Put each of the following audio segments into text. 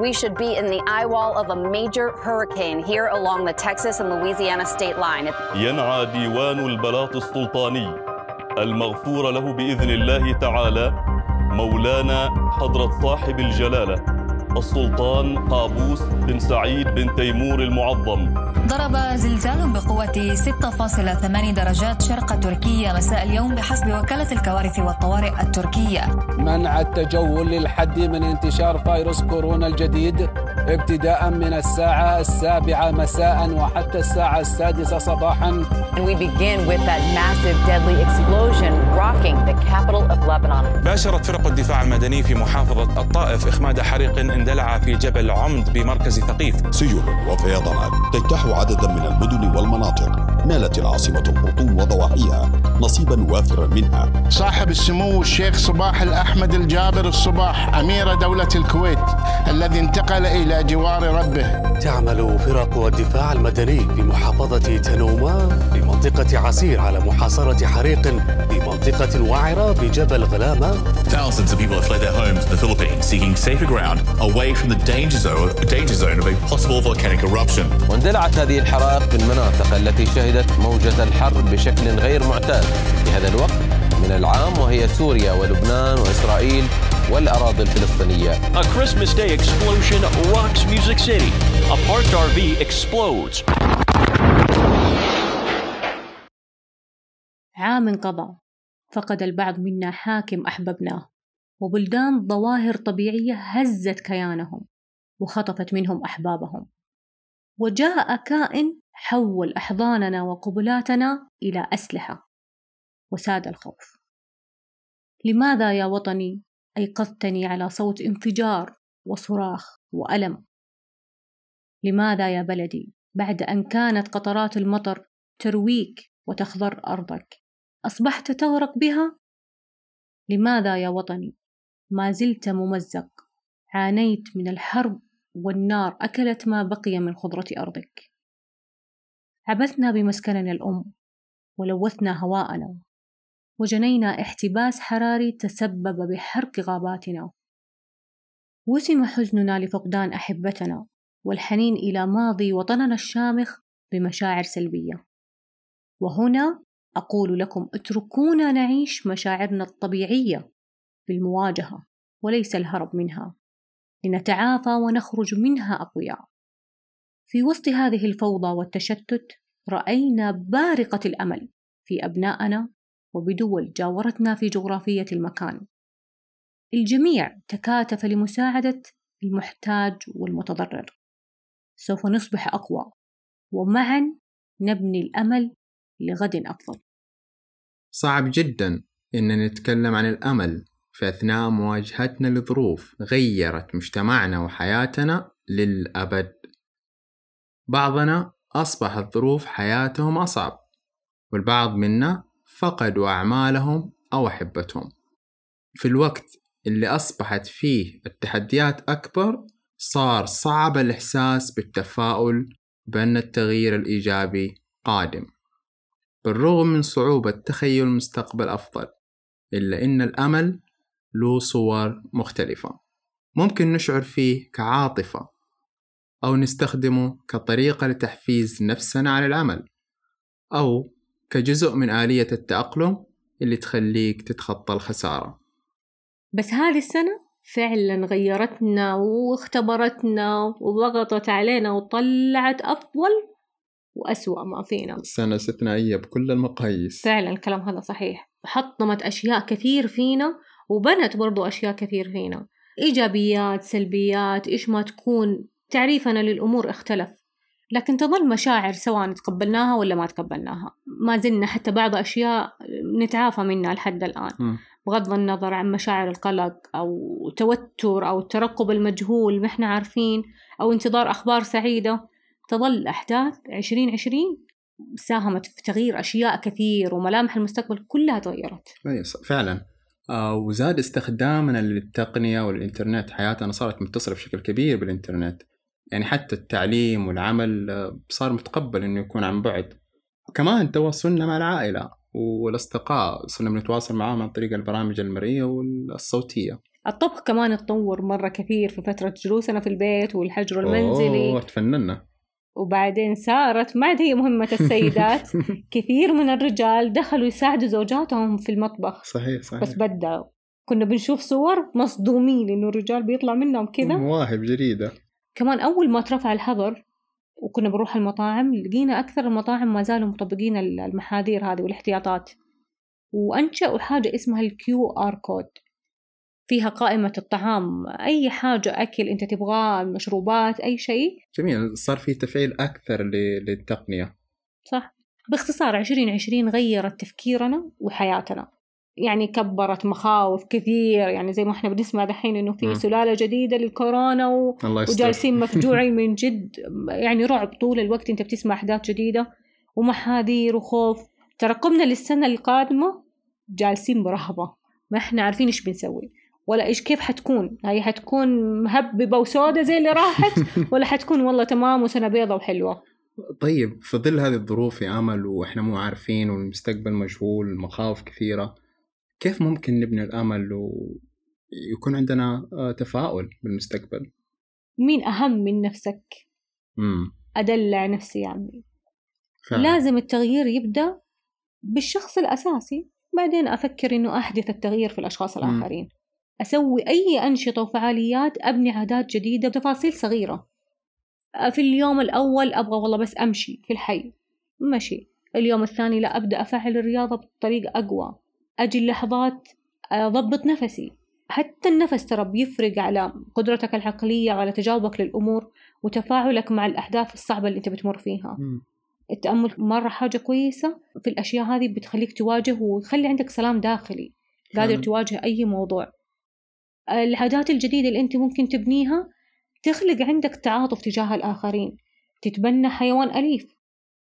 We should be in the eye wall of a major hurricane here along the Texas and Louisiana state line. ينعى ديوان البلاط السلطاني المغفور له باذن الله تعالى مولانا حضره صاحب الجلاله السلطان قابوس بن سعيد بن تيمور المعظم. ضرب زلزال بقوة 6.8 درجات شرق تركيا مساء اليوم بحسب وكالة الكوارث والطوارئ التركية. منع التجول للحد من انتشار فيروس كورونا الجديد. ابتداء من الساعة السابعة مساء وحتى الساعة السادسة صباحا. And we begin with that massive deadly explosion rocking the capital of Lebanon. باشرت فرق الدفاع المدني في محافظة الطائف إخماد حريق اندلع في جبل عمد بمركز ثقيف. سيول وفيضانات تجتاح عددا من المدن والمناطق. نالت العاصمة الخرطوم وضواحيها نصيبا وافرا منها. صاحب السمو الشيخ صباح الأحمد الجابر الصباح أمير دولة الكويت الذي انتقل إلى جوار ربه. تعمل فرق الدفاع المدني في محافظة تنوما بمنطقة عسير على محاصرة حريق في منطقة وعرة بجبل غلامة. Thousands of people have fled their homes in the Philippines seeking safer ground away from the danger zone, danger zone of a possible volcanic eruption. واندلعت هذه الحرائق في المناطق التي شهدت موجة الحر بشكل غير معتاد. في هذا الوقت من العام وهي سوريا ولبنان وإسرائيل والأراضي الفلسطينية. A Christmas Day explosion rocks Music City. A parked RV explodes. عام انقضى فقد البعض منا حاكم أحببناه وبلدان ظواهر طبيعية هزت كيانهم وخطفت منهم أحبابهم وجاء كائن حول أحضاننا وقبلاتنا إلى أسلحة وساد الخوف لماذا يا وطني أيقظتني على صوت انفجار وصراخ وألم. لماذا يا بلدي؟ بعد أن كانت قطرات المطر ترويك وتخضر أرضك أصبحت تغرق بها؟ لماذا يا وطني؟ ما زلت ممزق عانيت من الحرب والنار أكلت ما بقي من خضرة أرضك. عبثنا بمسكننا الأم ولوثنا هواءنا. وجنينا احتباس حراري تسبب بحرق غاباتنا. وسم حزننا لفقدان أحبتنا والحنين إلى ماضي وطننا الشامخ بمشاعر سلبية. وهنا أقول لكم اتركونا نعيش مشاعرنا الطبيعية بالمواجهة وليس الهرب منها. لنتعافى ونخرج منها أقوياء. في وسط هذه الفوضى والتشتت رأينا بارقة الأمل في أبنائنا وبدول جاورتنا في جغرافية المكان. الجميع تكاتف لمساعدة المحتاج والمتضرر. سوف نصبح أقوى ومعا نبني الأمل لغد أفضل. صعب جدا إن نتكلم عن الأمل في أثناء مواجهتنا لظروف غيرت مجتمعنا وحياتنا للأبد. بعضنا أصبحت ظروف حياتهم أصعب والبعض منا فقدوا أعمالهم أو أحبتهم. في الوقت اللي أصبحت فيه التحديات أكبر صار صعب الإحساس بالتفاؤل بأن التغيير الإيجابي قادم. بالرغم من صعوبة تخيل مستقبل أفضل إلا إن الأمل له صور مختلفة. ممكن نشعر فيه كعاطفة أو نستخدمه كطريقة لتحفيز نفسنا على العمل أو كجزء من آلية التأقلم اللي تخليك تتخطى الخسارة. بس هذه السنة فعلا غيرتنا واختبرتنا وضغطت علينا وطلعت أفضل وأسوأ ما فينا. سنة استثنائية بكل المقاييس. فعلا الكلام هذا صحيح. حطمت أشياء كثير فينا وبنت برضو أشياء كثير فينا. إيجابيات سلبيات إيش ما تكون. تعريفنا للأمور اختلف. لكن تظل مشاعر سواء تقبلناها ولا ما تقبلناها. ما زلنا حتى بعض أشياء نتعافى منها لحد الآن. م. بغض النظر عن مشاعر القلق أو توتر أو الترقب المجهول ما إحنا عارفين أو انتظار أخبار سعيدة. تظل أحداث عشرين عشرين ساهمت في تغيير أشياء كثير وملامح المستقبل كلها تغيرت. فعلا. آه وزاد استخدامنا للتقنية والإنترنت. حياتنا صارت متصلة بشكل كبير بالإنترنت. يعني حتى التعليم والعمل صار متقبل إنه يكون عن بعد. كمان تواصلنا مع العائلة والأصدقاء صرنا بنتواصل معاهم عن طريق البرامج المرئية والصوتية. الطبخ كمان تطور مرة كثير في فترة جلوسنا في البيت والحجر المنزلي. أوه تفننا. وبعدين صارت ما عاد هي مهمة السيدات كثير من الرجال دخلوا يساعدوا زوجاتهم في المطبخ. صحيح صحيح. بس أبدعوا كنا بنشوف صور مصدومين إنه الرجال بيطلع منهم كذا. مواهب جديدة. كمان أول ما ترفع الحظر وكنا بنروح المطاعم لقينا أكثر المطاعم ما زالوا مطبقين المحاذير هذه والاحتياطات. وأنشأوا حاجة اسمها ال QR code. فيها قائمة الطعام أي حاجة أكل أنت تبغاه المشروبات أي شيء. جميل صار في تفعيل أكثر للتقنية. صح. باختصار 2020 غيرت تفكيرنا وحياتنا. يعني كبرت مخاوف كثير يعني زي ما إحنا بنسمع دحين إنه في سلالة جديدة للكورونا و... وجالسين مفجوعين من جد يعني رعب طول الوقت. أنت بتسمع أحداث جديدة ومحاذير وخوف. ترقبنا للسنة القادمة جالسين برهبة. ما إحنا عارفين إيش بنسوي. ولا إيش كيف حتكون. هي حتكون مهببة وسودة زي اللي راحت ولا حتكون والله تمام وسنة بيضة وحلوة. طيب في ظل هذه الظروف يا أمل وإحنا مو عارفين والمستقبل مجهول المخاوف كثيرة كيف ممكن نبني الآمل ويكون عندنا تفاؤل بالمستقبل؟ مين أهم من نفسك؟ مم. ادلع نفسي يا عمي. فعلا. لازم التغيير يبدأ بالشخص الأساسي. بعدين أفكر إنه أحدث التغيير في الأشخاص الآخرين. مم. أسوي أي أنشطة وفعاليات أبني عادات جديدة بتفاصيل صغيرة. في اليوم الأول أبغى والله بس أمشي في الحي. مشي. اليوم الثاني لا أبدأ أفعل الرياضة بطريقة أقوى. أجي اللحظات أضبط نفسي. حتى النفس ترى بيفرق على قدرتك العقلية على تجاوبك للأمور وتفاعلك مع الأحداث الصعبة اللي أنت بتمر فيها. م. التأمل مرة حاجة كويسة في الأشياء هذه بتخليك تواجه وتخلي عندك سلام داخلي قادر تواجه أي موضوع. العادات الجديدة اللي أنت ممكن تبنيها تخلق عندك تعاطف تجاه الآخرين تتبنى حيوان أليف.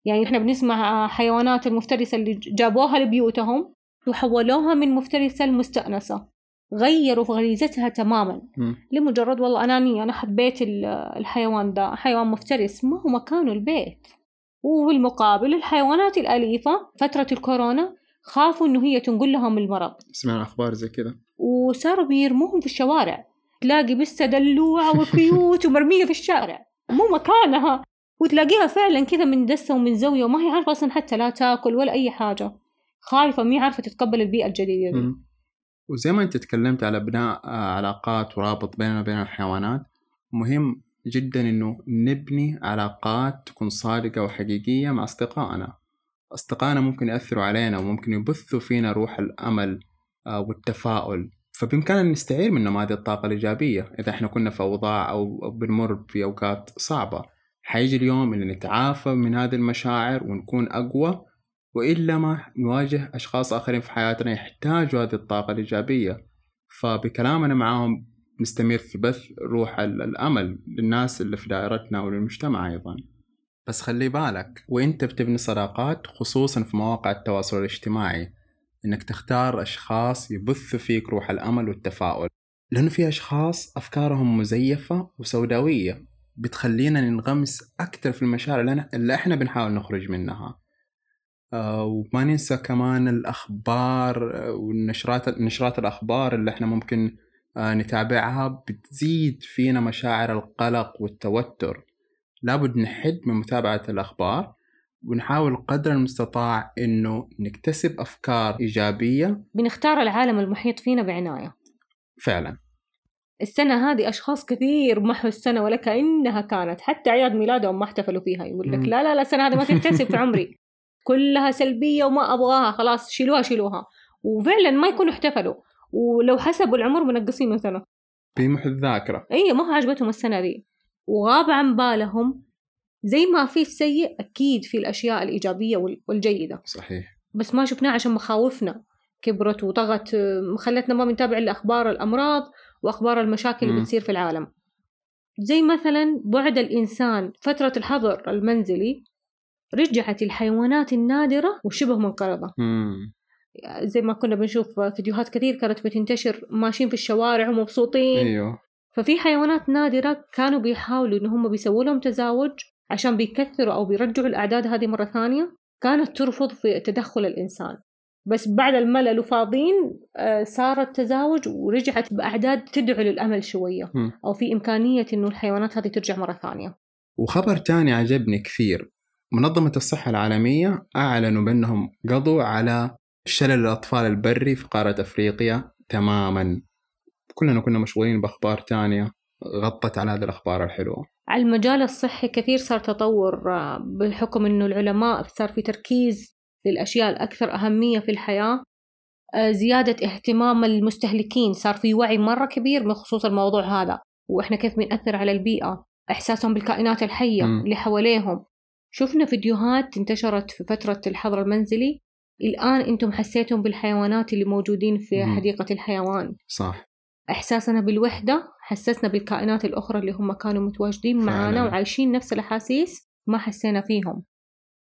يعني إحنا بنسمع حيوانات المفترسة اللي جابوها لبيوتهم وحولوها من مفترسة لمستأنسة غيروا غريزتها تماما. م. لمجرد والله أنانية أنا حبيت الحيوان ده حيوان مفترس. ما هو مكانه البيت. وبالمقابل الحيوانات الأليفة فترة الكورونا خافوا إنه هي تنقل لهم المرض. سمعنا أخبار زي كذا. وصاروا بيرموهم في الشوارع. تلاقي بسة دلوعة وكيوت ومرمية في الشارع. مو مكانها. وتلاقيها فعلا كذا من دسة ومن زاوية وما هي عارفة أصلا حتى لا تاكل ولا أي حاجة. خايفة مي عارفة تتقبل البيئة الجديدة دي. وزي ما أنت تكلمت على بناء علاقات ورابط بيننا وبين الحيوانات مهم جدا إنه نبني علاقات تكون صادقة وحقيقية مع أصدقائنا. أصدقائنا ممكن يأثروا علينا وممكن يبثوا فينا روح الأمل والتفاؤل. فبإمكاننا نستعير منهم هذه الطاقة الإيجابية. إذا إحنا كنا في أوضاع أو بنمر في أوقات صعبة حيجي اليوم اللي نتعافى من هذه المشاعر ونكون أقوى وإلا ما نواجه أشخاص آخرين في حياتنا يحتاجوا هذه الطاقة الإيجابية. فبكلامنا معاهم نستمر في بث روح الأمل للناس اللي في دائرتنا وللمجتمع أيضا. بس خلي بالك وانت بتبني صداقات خصوصا في مواقع التواصل الاجتماعي إنك تختار أشخاص يبثوا فيك روح الأمل والتفاؤل. لأنه في أشخاص أفكارهم مزيفة وسوداوية بتخلينا ننغمس أكثر في المشاعر اللي إحنا بنحاول نخرج منها. وما ننسى كمان الأخبار والنشرات نشرات الأخبار اللي إحنا ممكن آه نتابعها بتزيد فينا مشاعر القلق والتوتر. لابد نحد من متابعة الأخبار ونحاول قدر المستطاع إنه نكتسب أفكار إيجابية. بنختار العالم المحيط فينا بعناية. فعلا. السنة هذه أشخاص كثير محوا السنة ولا كأنها كانت. حتى أعياد ميلادهم ما احتفلوا فيها يقول لك لا لا لا السنة هذه ما تحتسب في عمري. كلها سلبية وما أبغاها خلاص شيلوها شيلوها. وفعلا ما يكونوا احتفلوا. ولو حسبوا العمر منقصينه سنة. بيمحوا الذاكرة أي ما عجبتهم السنة دي وغاب عن بالهم زي ما في السيء أكيد في الأشياء الإيجابية والجيدة. صحيح. بس ما شفناه عشان مخاوفنا. كبرت وطغت خلتنا ما بنتابع إلا أخبار الأمراض وأخبار المشاكل اللي بتصير في العالم. زي مثلا بعد الإنسان فترة الحظر المنزلي رجعت الحيوانات النادرة وشبه منقرضة زي ما كنا بنشوف فيديوهات كثير كانت بتنتشر ماشيين في الشوارع ومبسوطين. أيوه. ففي حيوانات نادرة كانوا بيحاولوا إن هم بيسووا لهم تزاوج عشان بيكثروا أو بيرجعوا الأعداد هذه مرة ثانية. كانت ترفض في تدخل الإنسان. بس بعد الملل وفاضين آه، صار التزاوج ورجعت بأعداد تدعو للأمل شوية. أو في إمكانية إنه الحيوانات هذه ترجع مرة ثانية. وخبر تاني عجبني كثير. منظمة الصحة العالمية أعلنوا بأنهم قضوا على شلل الأطفال البري في قارة أفريقيا تماما. كلنا كنا مشغولين بأخبار تانية غطت على هذه الأخبار الحلوة. على المجال الصحي كثير صار تطور آه، بحكم إنه العلماء صار في تركيز للأشياء الأكثر أهمية في الحياة. آه، زيادة اهتمام المستهلكين صار في وعي مرة كبير بخصوص الموضوع هذا. وإحنا كيف بنأثر على البيئة؟ إحساسهم بالكائنات الحية مم. اللي حواليهم. شفنا فيديوهات انتشرت في فترة الحظر المنزلي. الآن أنتم حسيتم بالحيوانات اللي موجودين في مم. حديقة الحيوان. صح. إحساسنا بالوحدة حسسنا بالكائنات الأخرى اللي هم كانوا متواجدين. معانا وعايشين نفس الأحاسيس ما حسينا فيهم.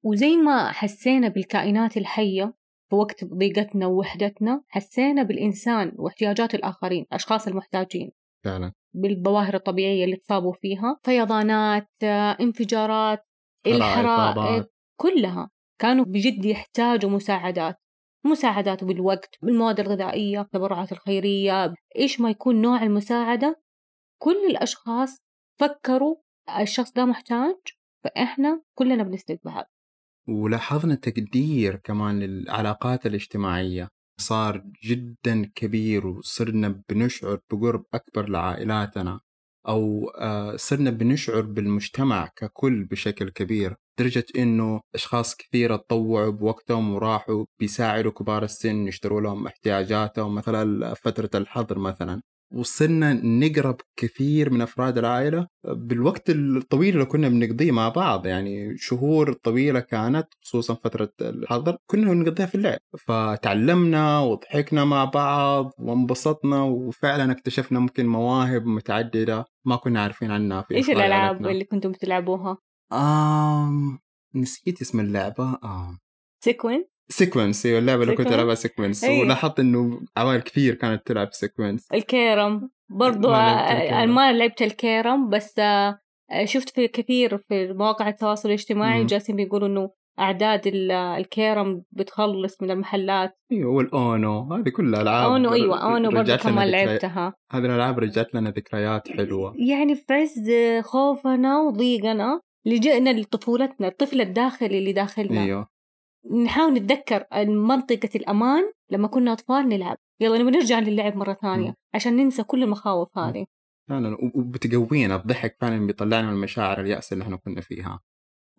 وزي ما حسينا بالكائنات الحية في وقت ضيقتنا ووحدتنا حسينا بالإنسان واحتياجات الآخرين الأشخاص المحتاجين. فعلا. بالظواهر الطبيعية اللي تصابوا فيها فيضانات آه، انفجارات الحرائق غابات. كلها كانوا بجد يحتاجوا مساعدات. مساعدات بالوقت بالمواد الغذائية التبرعات الخيرية إيش ما يكون نوع المساعدة. كل الأشخاص فكروا الشخص ده محتاج فإحنا كلنا بنسند بعض ولاحظنا تقدير كمان للعلاقات الاجتماعية. صار جدا كبير وصرنا بنشعر بقرب أكبر لعائلاتنا. أو آه، صرنا بنشعر بالمجتمع ككل بشكل كبير لدرجة إنه أشخاص كثيرة تطوعوا بوقتهم وراحوا بيساعدوا كبار السن يشتروا لهم احتياجاتهم مثلا فترة الحظر مثلا. وصرنا نقرب كثير من أفراد العائلة بالوقت الطويل اللي كنا بنقضيه مع بعض يعني شهور طويلة كانت خصوصا فترة الحظر كنا بنقضيها في اللعب فتعلمنا وضحكنا مع بعض وانبسطنا وفعلا اكتشفنا ممكن مواهب متعددة ما كنا عارفين عنها في الألعاب عائلتنا. اللي كنتم بتلعبوها؟ آم نسيت اسم اللعبة آم sequin؟ سيكونس أيوه اللعبة اللي كنت؟ ألعبها سيكونس أيوة. ولاحظت إنه عوائل كثير كانت تلعب سيكونس الكيرم. برضو ما لعبت الكيرم. أنا ما لعبت الكيرم بس آه، شفت في كثير في مواقع التواصل الاجتماعي. جالسين بيقولوا إنه أعداد ال- الكيرم بتخلص من المحلات. أيوه والأونو. هذه كلها العاب أونو برضو رجعت لنا كمان لعبتها. هذه الألعاب رجعت لنا ذكريات حلوة. يعني في عز خوفنا وضيقنا لجأنا لطفولتنا الطفل الداخلي اللي داخلنا. أيوه. نحاول نتذكر منطقة الأمان لما كنا أطفال نلعب. يلا نبغى نرجع للعب مرة ثانية. عشان ننسى كل المخاوف هذه. فعلا وبتقوينا الضحك فعلا بيطلعنا من المشاعر اليأس اللي إحنا كنا فيها.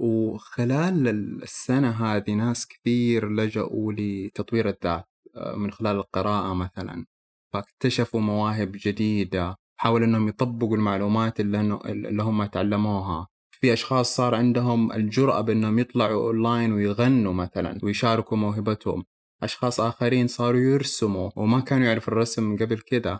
وخلال السنة هذه ناس كثير لجأوا لتطوير الذات آه، من خلال القراءة مثلا. فاكتشفوا مواهب جديدة حاولوا إنهم يطبقوا المعلومات اللي, اللي هم تعلموها. في أشخاص صار عندهم الجرأة بأنهم يطلعوا اونلاين ويغنوا مثلا ويشاركوا موهبتهم. أشخاص آخرين صاروا يرسموا وما كانوا يعرفوا الرسم قبل كده.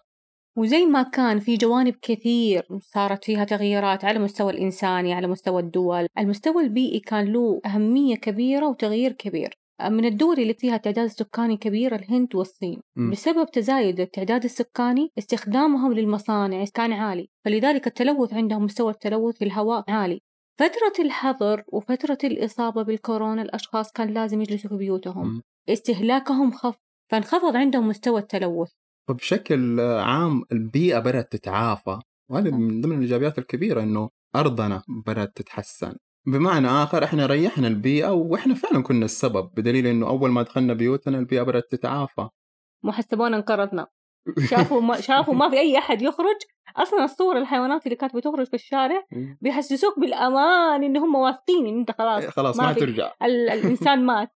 وزي ما كان في جوانب كثير صارت فيها تغييرات على مستوى الإنساني على مستوى الدول. المستوى البيئي كان له أهمية كبيرة وتغيير كبير. من الدول اللي فيها تعداد سكاني كبير الهند والصين. مم. بسبب تزايد التعداد السكاني استخدامهم للمصانع كان عالي. فلذلك التلوث عندهم مستوى التلوث في الهواء عالي. فترة الحظر وفترة الإصابة بالكورونا الأشخاص كان لازم يجلسوا في بيوتهم. مم. استهلاكهم خف فانخفض عندهم مستوى التلوث. فبشكل عام البيئة بدأت تتعافى وهذا من ضمن الإيجابيات الكبيرة إنه أرضنا بدأت تتحسن. بمعنى آخر إحنا ريحنا البيئة وإحنا فعلا كنا السبب بدليل إنه أول ما دخلنا بيوتنا البيئة بدأت تتعافى. محسبونا انقرضنا. شافوا ما شافوا ما في أي أحد يخرج. أصلا الصور الحيوانات اللي كانت بتخرج في الشارع بيحسسوك بالأمان إن هم واثقين إن أنت خلاص خلاص ما في- ترجع. ال- الإنسان مات.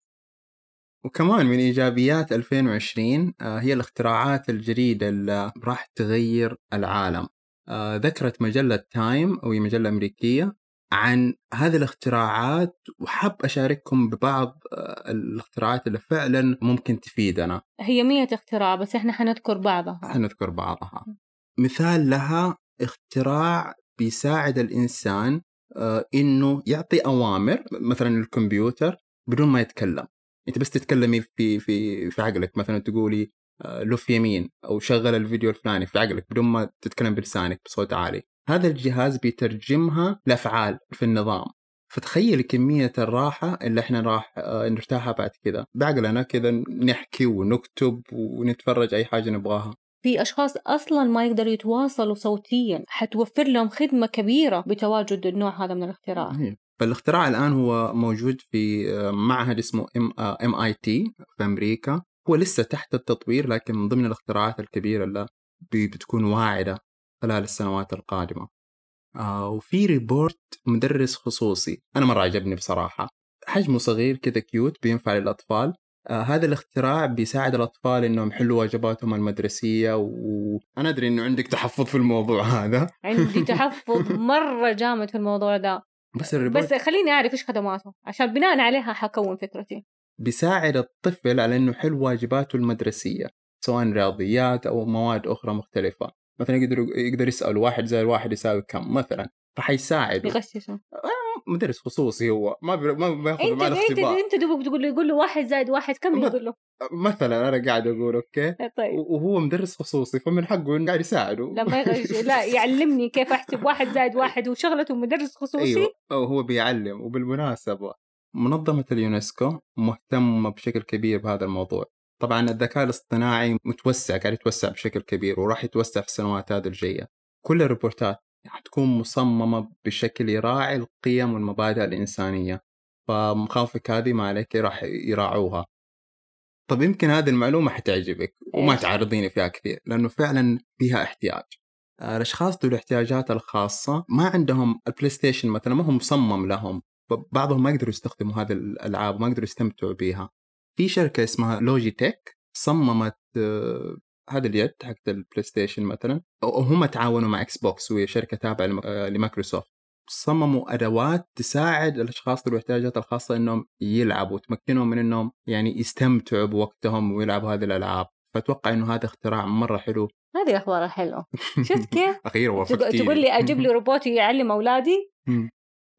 وكمان من إيجابيات 2020 آه، هي الاختراعات الجديدة اللي راح تغير العالم. آه، ذكرت مجلة تايم وهي مجلة أمريكية عن هذه الاختراعات وحاب أشارككم ببعض آه، الاختراعات اللي فعلا ممكن تفيدنا. هي مية اختراع بس إحنا حنذكر بعضها. حنذكر بعضها. مثال لها اختراع بيساعد الإنسان آه، إنه يعطي أوامر مثلا الكمبيوتر بدون ما يتكلم. أنت بس تتكلمي في في في عقلك مثلا تقولي آه، لف يمين أو شغل الفيديو الفلاني في عقلك بدون ما تتكلم بلسانك بصوت عالي. هذا الجهاز بيترجمها لأفعال في النظام. فتخيل كمية الراحة اللي إحنا راح آه، نرتاحها بعد كذا. بعقلنا كذا نحكي ونكتب ونتفرج أي حاجة نبغاها. في أشخاص أصلا ما يقدروا يتواصلوا صوتيا. حتوفر لهم خدمة كبيرة بتواجد النوع هذا من الاختراع. إيه. فالاختراع الآن هو موجود في آه، معهد اسمه MIT في أمريكا. هو لسه تحت التطوير لكن من ضمن الاختراعات الكبيرة اللي بتكون واعدة. خلال السنوات القادمة. آه وفي ريبورت مدرس خصوصي. أنا مرة عجبني بصراحة. حجمه صغير كذا cute بينفع للأطفال. آه هذا الاختراع بيساعد الأطفال إنهم يحلوا واجباتهم المدرسية وأنا أدري إنه عندك تحفظ في الموضوع هذا. عندي تحفظ مرة جامد في الموضوع ده. بس الريبورت بس خليني أعرف إيش خدماته؟ عشان بناء عليها حكون فكرتي. بيساعد الطفل على إنه يحل واجباته المدرسية سواء رياضيات أو مواد أخرى مختلفة. مثلا يقدر يقدر يسأل واحد زائد واحد يساوي كم مثلا فحيساعده. يغششه. مدرس خصوصي هو. ما بي... ما بياخذ إنت معنا اختبار. إنت دوبك بتقول له يقول له واحد زائد واحد كم؟ يقول له. مثلا أنا قاعد أقول okay. طيب. وهو مدرس خصوصي فمن حقه إنه قاعد يساعده. لا ما يغش لا يعلمني كيف أحسب واحد زائد واحد وشغلته مدرس خصوصي. أيوه. أو هو بيعلم. وبالمناسبة منظمة اليونسكو مهتمة بشكل كبير بهذا الموضوع. طبعا الذكاء الاصطناعي متوسع قاعد يتوسع بشكل كبير وراح يتوسع في السنوات هذه الجاية. كل الروبوتات حتكون مصممة بشكل يراعي القيم والمبادئ الإنسانية. فمخاوفك هذه ما عليك راح يراعوها. طب يمكن هذه المعلومة حتعجبك وما إيش؟ تعرضيني فيها كثير لأنه فعلا فيها احتياج. الأشخاص ذو الاحتياجات الخاصة ما عندهم البلاي ستيشن مثلا ما هو مصمم لهم. بعضهم ما يقدروا يستخدموا هذه الألعاب ما يقدروا يستمتعوا بيها. في شركة اسمها Logitech صممت آه، هذا اليد حقت البلاي ستيشن مثلا وهم تعاونوا مع Xbox وهي شركة تابعة آه، لمايكروسوفت. صمموا أدوات تساعد الأشخاص ذوي الاحتياجات الخاصة إنهم يلعبوا وتمكنهم من إنهم يعني يستمتعوا بوقتهم ويلعبوا هذه الألعاب. فأتوقع إنه هذا اختراع مرة حلو. هذه أخبار حلوة. شفت كيف؟ أخيرا وافقتي تقول لي أجيب لي روبوت يعلم أولادي.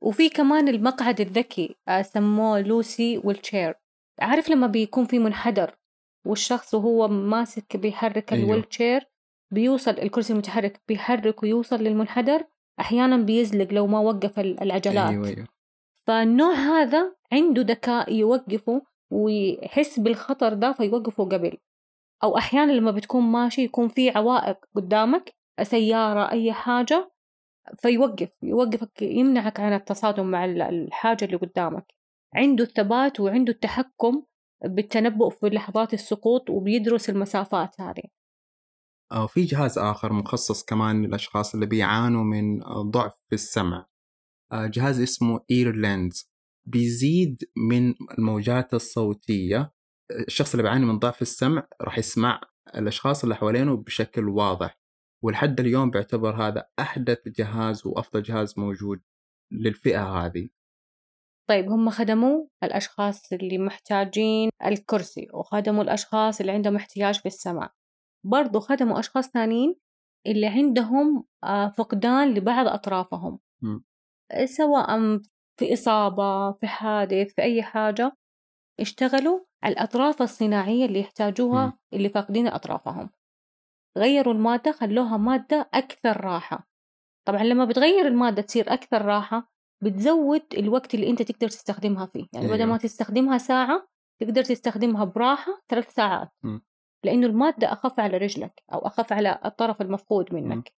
وفي كمان المقعد الذكي آه، سموه Lucy wheelchair عارف لما بيكون في منحدر والشخص وهو ماسك بيحرك أيوه. الويل تشير بيوصل الكرسي المتحرك بيحرك ويوصل للمنحدر أحيانا بيزلق لو ما وقف ال- العجلات. أيوه أيوه. فالنوع هذا عنده ذكاء يوقفه ويحس بالخطر ده فيوقفه قبل. أو أحيانا لما بتكون ماشي يكون في عوائق قدامك سيارة أي حاجة فيوقف يوقفك يمنعك عن التصادم مع ال- الحاجة اللي قدامك. عنده الثبات وعنده التحكم بالتنبؤ في لحظات السقوط وبيدرس المسافات هذه. آه، في جهاز آخر مخصص كمان للأشخاص اللي بيعانوا من ضعف في السمع. آه، جهاز اسمه إير لينز بيزيد من الموجات الصوتية. الشخص اللي بيعاني من ضعف السمع راح يسمع الأشخاص اللي حوالينه بشكل واضح. ولحد اليوم بيعتبر هذا أحدث جهاز وأفضل جهاز موجود للفئة هذه. طيب هم خدموا الأشخاص اللي محتاجين الكرسي وخدموا الأشخاص اللي عندهم احتياج في السمع برضو خدموا أشخاص ثانيين اللي عندهم آه، فقدان لبعض أطرافهم م. سواء في إصابة في حادث في أي حاجة اشتغلوا على الأطراف الصناعية اللي يحتاجوها م. اللي فاقدين أطرافهم غيروا المادة خلوها مادة أكثر راحة طبعا لما بتغير المادة تصير أكثر راحة بتزود الوقت اللي أنت تقدر تستخدمها فيه. يعني بدل أيوه. ما تستخدمها ساعة تقدر تستخدمها براحة ثلاث ساعات. م. لأنه المادة أخف على رجلك أو أخف على الطرف المفقود منك.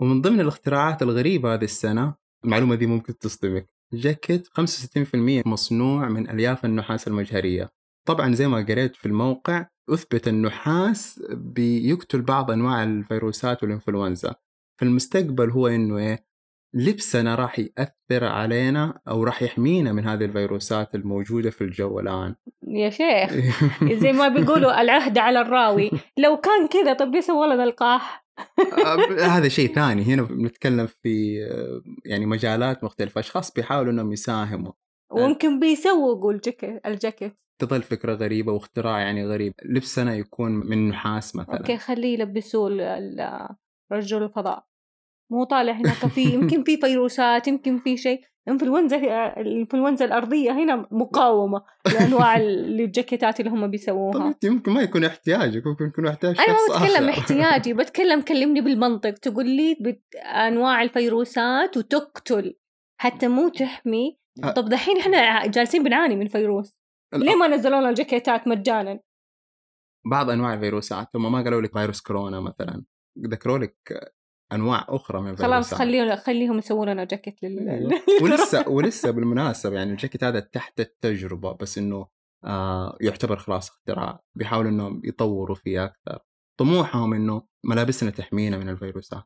ومن ضمن الاختراعات الغريبة هذه السنة المعلومة دي ممكن تصدمك. جاكيت 65% مصنوع من ألياف النحاس المجهرية. طبعا زي ما قريت في الموقع أثبت النحاس بيقتل بعض أنواع الفيروسات والإنفلونزا. في المستقبل هو إنه إيه؟ لبسنا راح يأثر علينا أو راح يحمينا من هذه الفيروسات الموجودة في الجو الآن. يا شيخ. زي ما بيقولوا العهد على الراوي. لو كان كذا طب سووا لنا لقاح؟ هذا شيء ثاني. هنا بنتكلم في يعني مجالات مختلفة. أشخاص بيحاولوا أنهم يساهموا. وممكن بيسوقوا الجاكيت الجاكيت تظل فكرة غريبة واختراع يعني غريب. لبسنا يكون من نحاس مثلا. okay خليه يلبسوه رجل الفضاء. مو طالع هناك في يمكن في فيروسات يمكن في شيء. انفلونزا الإنفلونزا الأرضية هنا مقاومة لأنواع ال- الجاكيتات اللي هم بيسووها. انت يمكن ما يكون احتياجك ممكن يكون احتياج أنا ما بتكلم. احتياجي بتكلم كلمني بالمنطق. تقول لي بت... أنواع الفيروسات وتقتل. حتى مو تحمي. طب دحين إحنا جالسين بنعاني من فيروس. ليه ما نزلوا لنا الجاكيتات مجانا؟ بعض أنواع الفيروسات. هم ما قالوا لك فيروس كورونا مثلا. ذكروا لك أنواع أخرى من خلاص خليهم خليهم يسووا لنا جاكيت لل أيوة. ولسه ولسه بالمناسبة يعني الجاكيت هذا تحت التجربة بس إنه آه يعتبر خلاص اختراع. بيحاولوا انهم يطوروا فيه أكثر. طموحهم إنه ملابسنا تحمينا من الفيروسات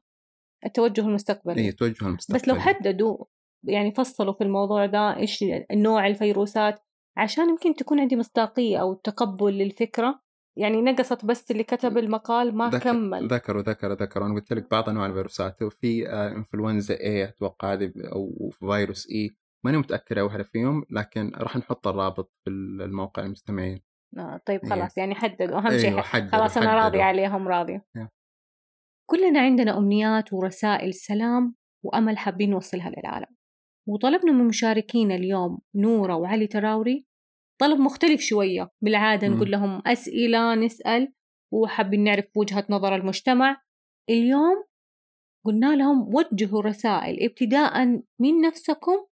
التوجه المستقبلي. اي توجه المستقبلي بس لو حددوا يعني فصلوا في الموضوع ده إيش نوع الفيروسات؟ عشان يمكن تكون عندي مصداقية أو تقبل للفكرة يعني نقصت بس اللي كتب المقال ما ذكر كمل. ذكروا ذكروا ذكروا. أنا قلت لك بعض أنواع الفيروسات. وفي آه إنفلونزا اي أتوقع هذه أو فيروس اي ماني متاكد واحدة فيهم لكن راح نحط الرابط في الموقع المستمعين. آه طيب إيه. خلاص يعني حددوا. أهم أيوة، شيء حددوا- خلاص حددوا. راضية عليهم Yeah. كلنا عندنا أمنيات ورسائل سلام وأمل حابين نوصلها للعالم. وطلبنا من مشاركينا اليوم نورة وعلي تراوري طلب مختلف شوية. بالعادة. نقول لهم أسئلة نسأل. وحابين نعرف وجهة نظر المجتمع. اليوم قلنا لهم وجهوا رسائل. ابتداء من نفسكم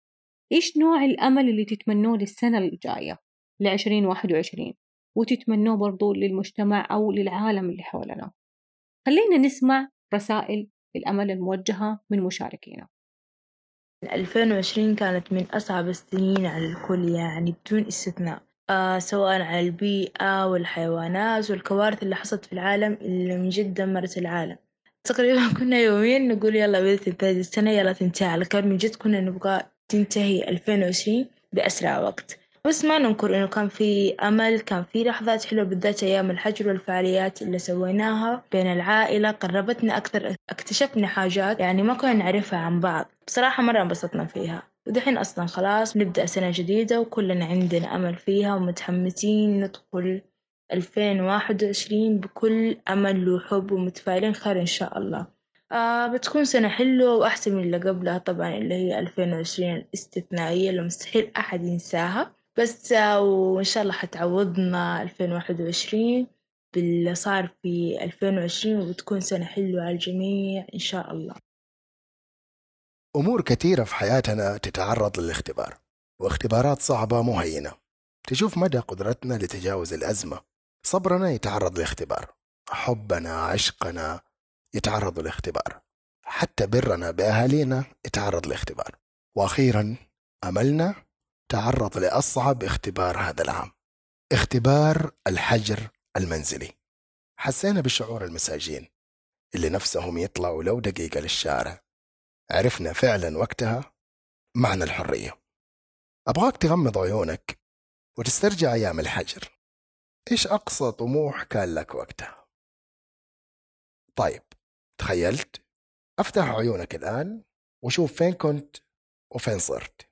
إيش نوع الأمل اللي تتمنوه للسنة الجاية لعشرين واحد وعشرين؟ وتتمنوه برضو للمجتمع أو للعالم اللي حولنا. خلينا نسمع رسائل الأمل الموجهة من مشاركينا. 2020 كانت من أصعب السنين على الكل يعني بدون استثناء. آه سواء على البيئة والحيوانات والكوارث اللي حصلت في العالم اللي من جد دمرت العالم. تقريبا كنا يوميا نقول يلا بدأت تنتهي السنة يلا تنتهي. على كان من جد كنا نبغى تنتهي 2020 بأسرع وقت. بس ما ننكر إنه كان في أمل كان في لحظات حلوة بالذات أيام الحجر والفعاليات اللي سويناها بين العائلة قربتنا أكثر اكتشفنا حاجات يعني ما كنا نعرفها عن بعض. بصراحة مرة انبسطنا فيها. ودحين أصلا خلاص نبدأ سنة جديدة وكلنا عندنا أمل فيها ومتحمسين ندخل 2021 بكل أمل وحب ومتفائلين خير إن شاء الله. آه بتكون سنة حلوة وأحسن من اللي قبلها طبعا اللي هي 2020 الاستثنائية اللي مستحيل أحد ينساها. بس وإن شاء الله حتعوضنا 2021 باللي صار في 2020 وبتكون سنة حلوة على الجميع إن شاء الله. أمور كثيرة في حياتنا تتعرض للاختبار واختبارات صعبة مو هينة تشوف مدى قدرتنا لتجاوز الأزمة. صبرنا يتعرض لاختبار. حبنا عشقنا يتعرض لاختبار. حتى برنا بأهالينا يتعرض لاختبار. وأخيرا أملنا تعرض لأصعب اختبار هذا العام. اختبار الحجر المنزلي. حسينا بشعور المساجين اللي نفسهم يطلعوا لو دقيقة للشارع. عرفنا فعلا وقتها معنى الحرية. أبغاك تغمض عيونك وتسترجع أيام الحجر. إيش أقصى طموح كان لك وقتها؟ طيب تخيلت؟ أفتح عيونك الآن وشوف فين كنت وفين صرت.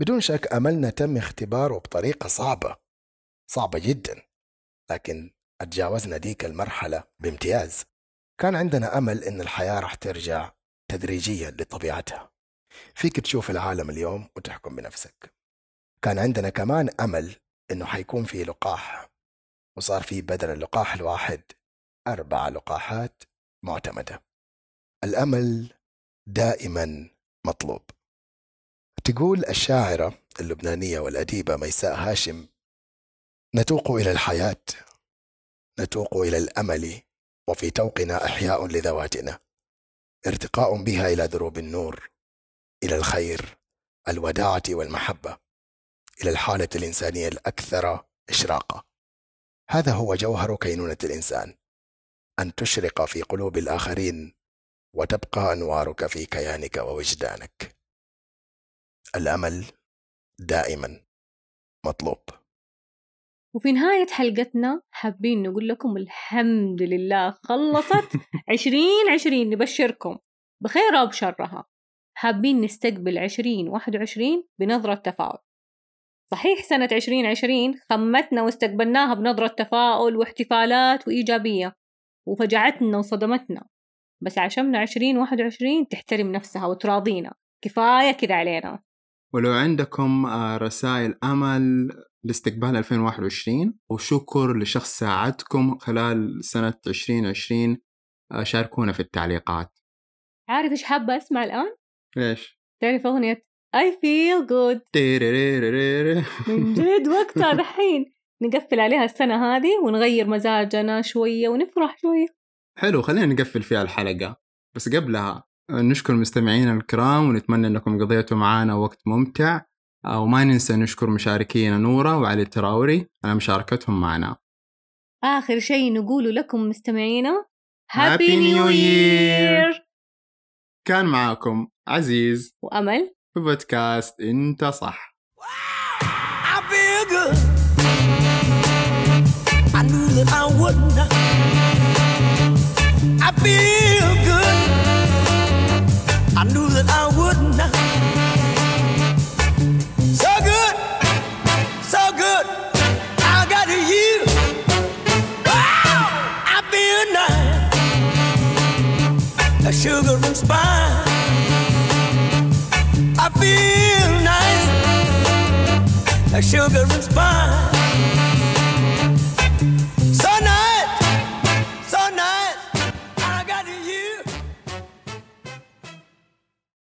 بدون شك أملنا تم اختباره بطريقة صعبة صعبة جدا لكن أتجاوزنا ديك المرحلة بامتياز. كان عندنا أمل إن الحياة رح ترجع تدريجيا لطبيعتها. فيك تشوف العالم اليوم وتحكم بنفسك. كان عندنا كمان أمل إنه حيكون في لقاح وصار في بدل اللقاح الواحد أربع لقاحات معتمدة. الأمل دائما مطلوب. تقول الشاعرة اللبنانية والأديبة ميساء هاشم نتوق إلى الحياة نتوق إلى الأمل وفي توقنا إحياء لذواتنا ارتقاء بها إلى دروب النور إلى الخير الوداعة والمحبة إلى الحالة الإنسانية الأكثر إشراقا. هذا هو جوهر كينونة الإنسان أن تشرق في قلوب الآخرين وتبقى أنوارك في كيانك ووجدانك. الأمل دائما مطلوب. وفي نهاية حلقتنا حابين نقول لكم الحمد لله خلصت. عشرين عشرين نبشركم بخيرها وبشرها حابين نستقبل عشرين واحد وعشرين بنظرة تفاؤل. صحيح سنة عشرين عشرين خمتنا واستقبلناها بنظرة تفاؤل واحتفالات وإيجابية وفجعتنا وصدمتنا. بس عشمنا عشرين واحد وعشرين تحترم نفسها وتراضينا. كفاية كده علينا. ولو عندكم آه، رسائل أمل لاستقبال 2021 وشكر لشخص ساعدكم خلال سنة 2020 آه، شاركونا في التعليقات عارف إيش حابة أسمع الآن؟ ليش؟ تعرف أغنية I feel good. من جد وقتها دحين نقفل عليها السنة هذه ونغير مزاجنا شوية ونفرح شوية حلو خلينا نقفل فيها الحلقة بس قبلها نشكر مستمعينا الكرام ونتمنى أنكم قضيتوا معنا وقت ممتع آه، وما ننسى نشكر مشاركينا نورا وعلي التراوري على مشاركتهم معنا آخر شيء نقوله لكم مستمعينا Happy New Year! كان معاكم عزيز وأمل في بودكاست إنت صح I feel good. I knew that I wouldn't. I spine. I feel nice, like sugar and spine.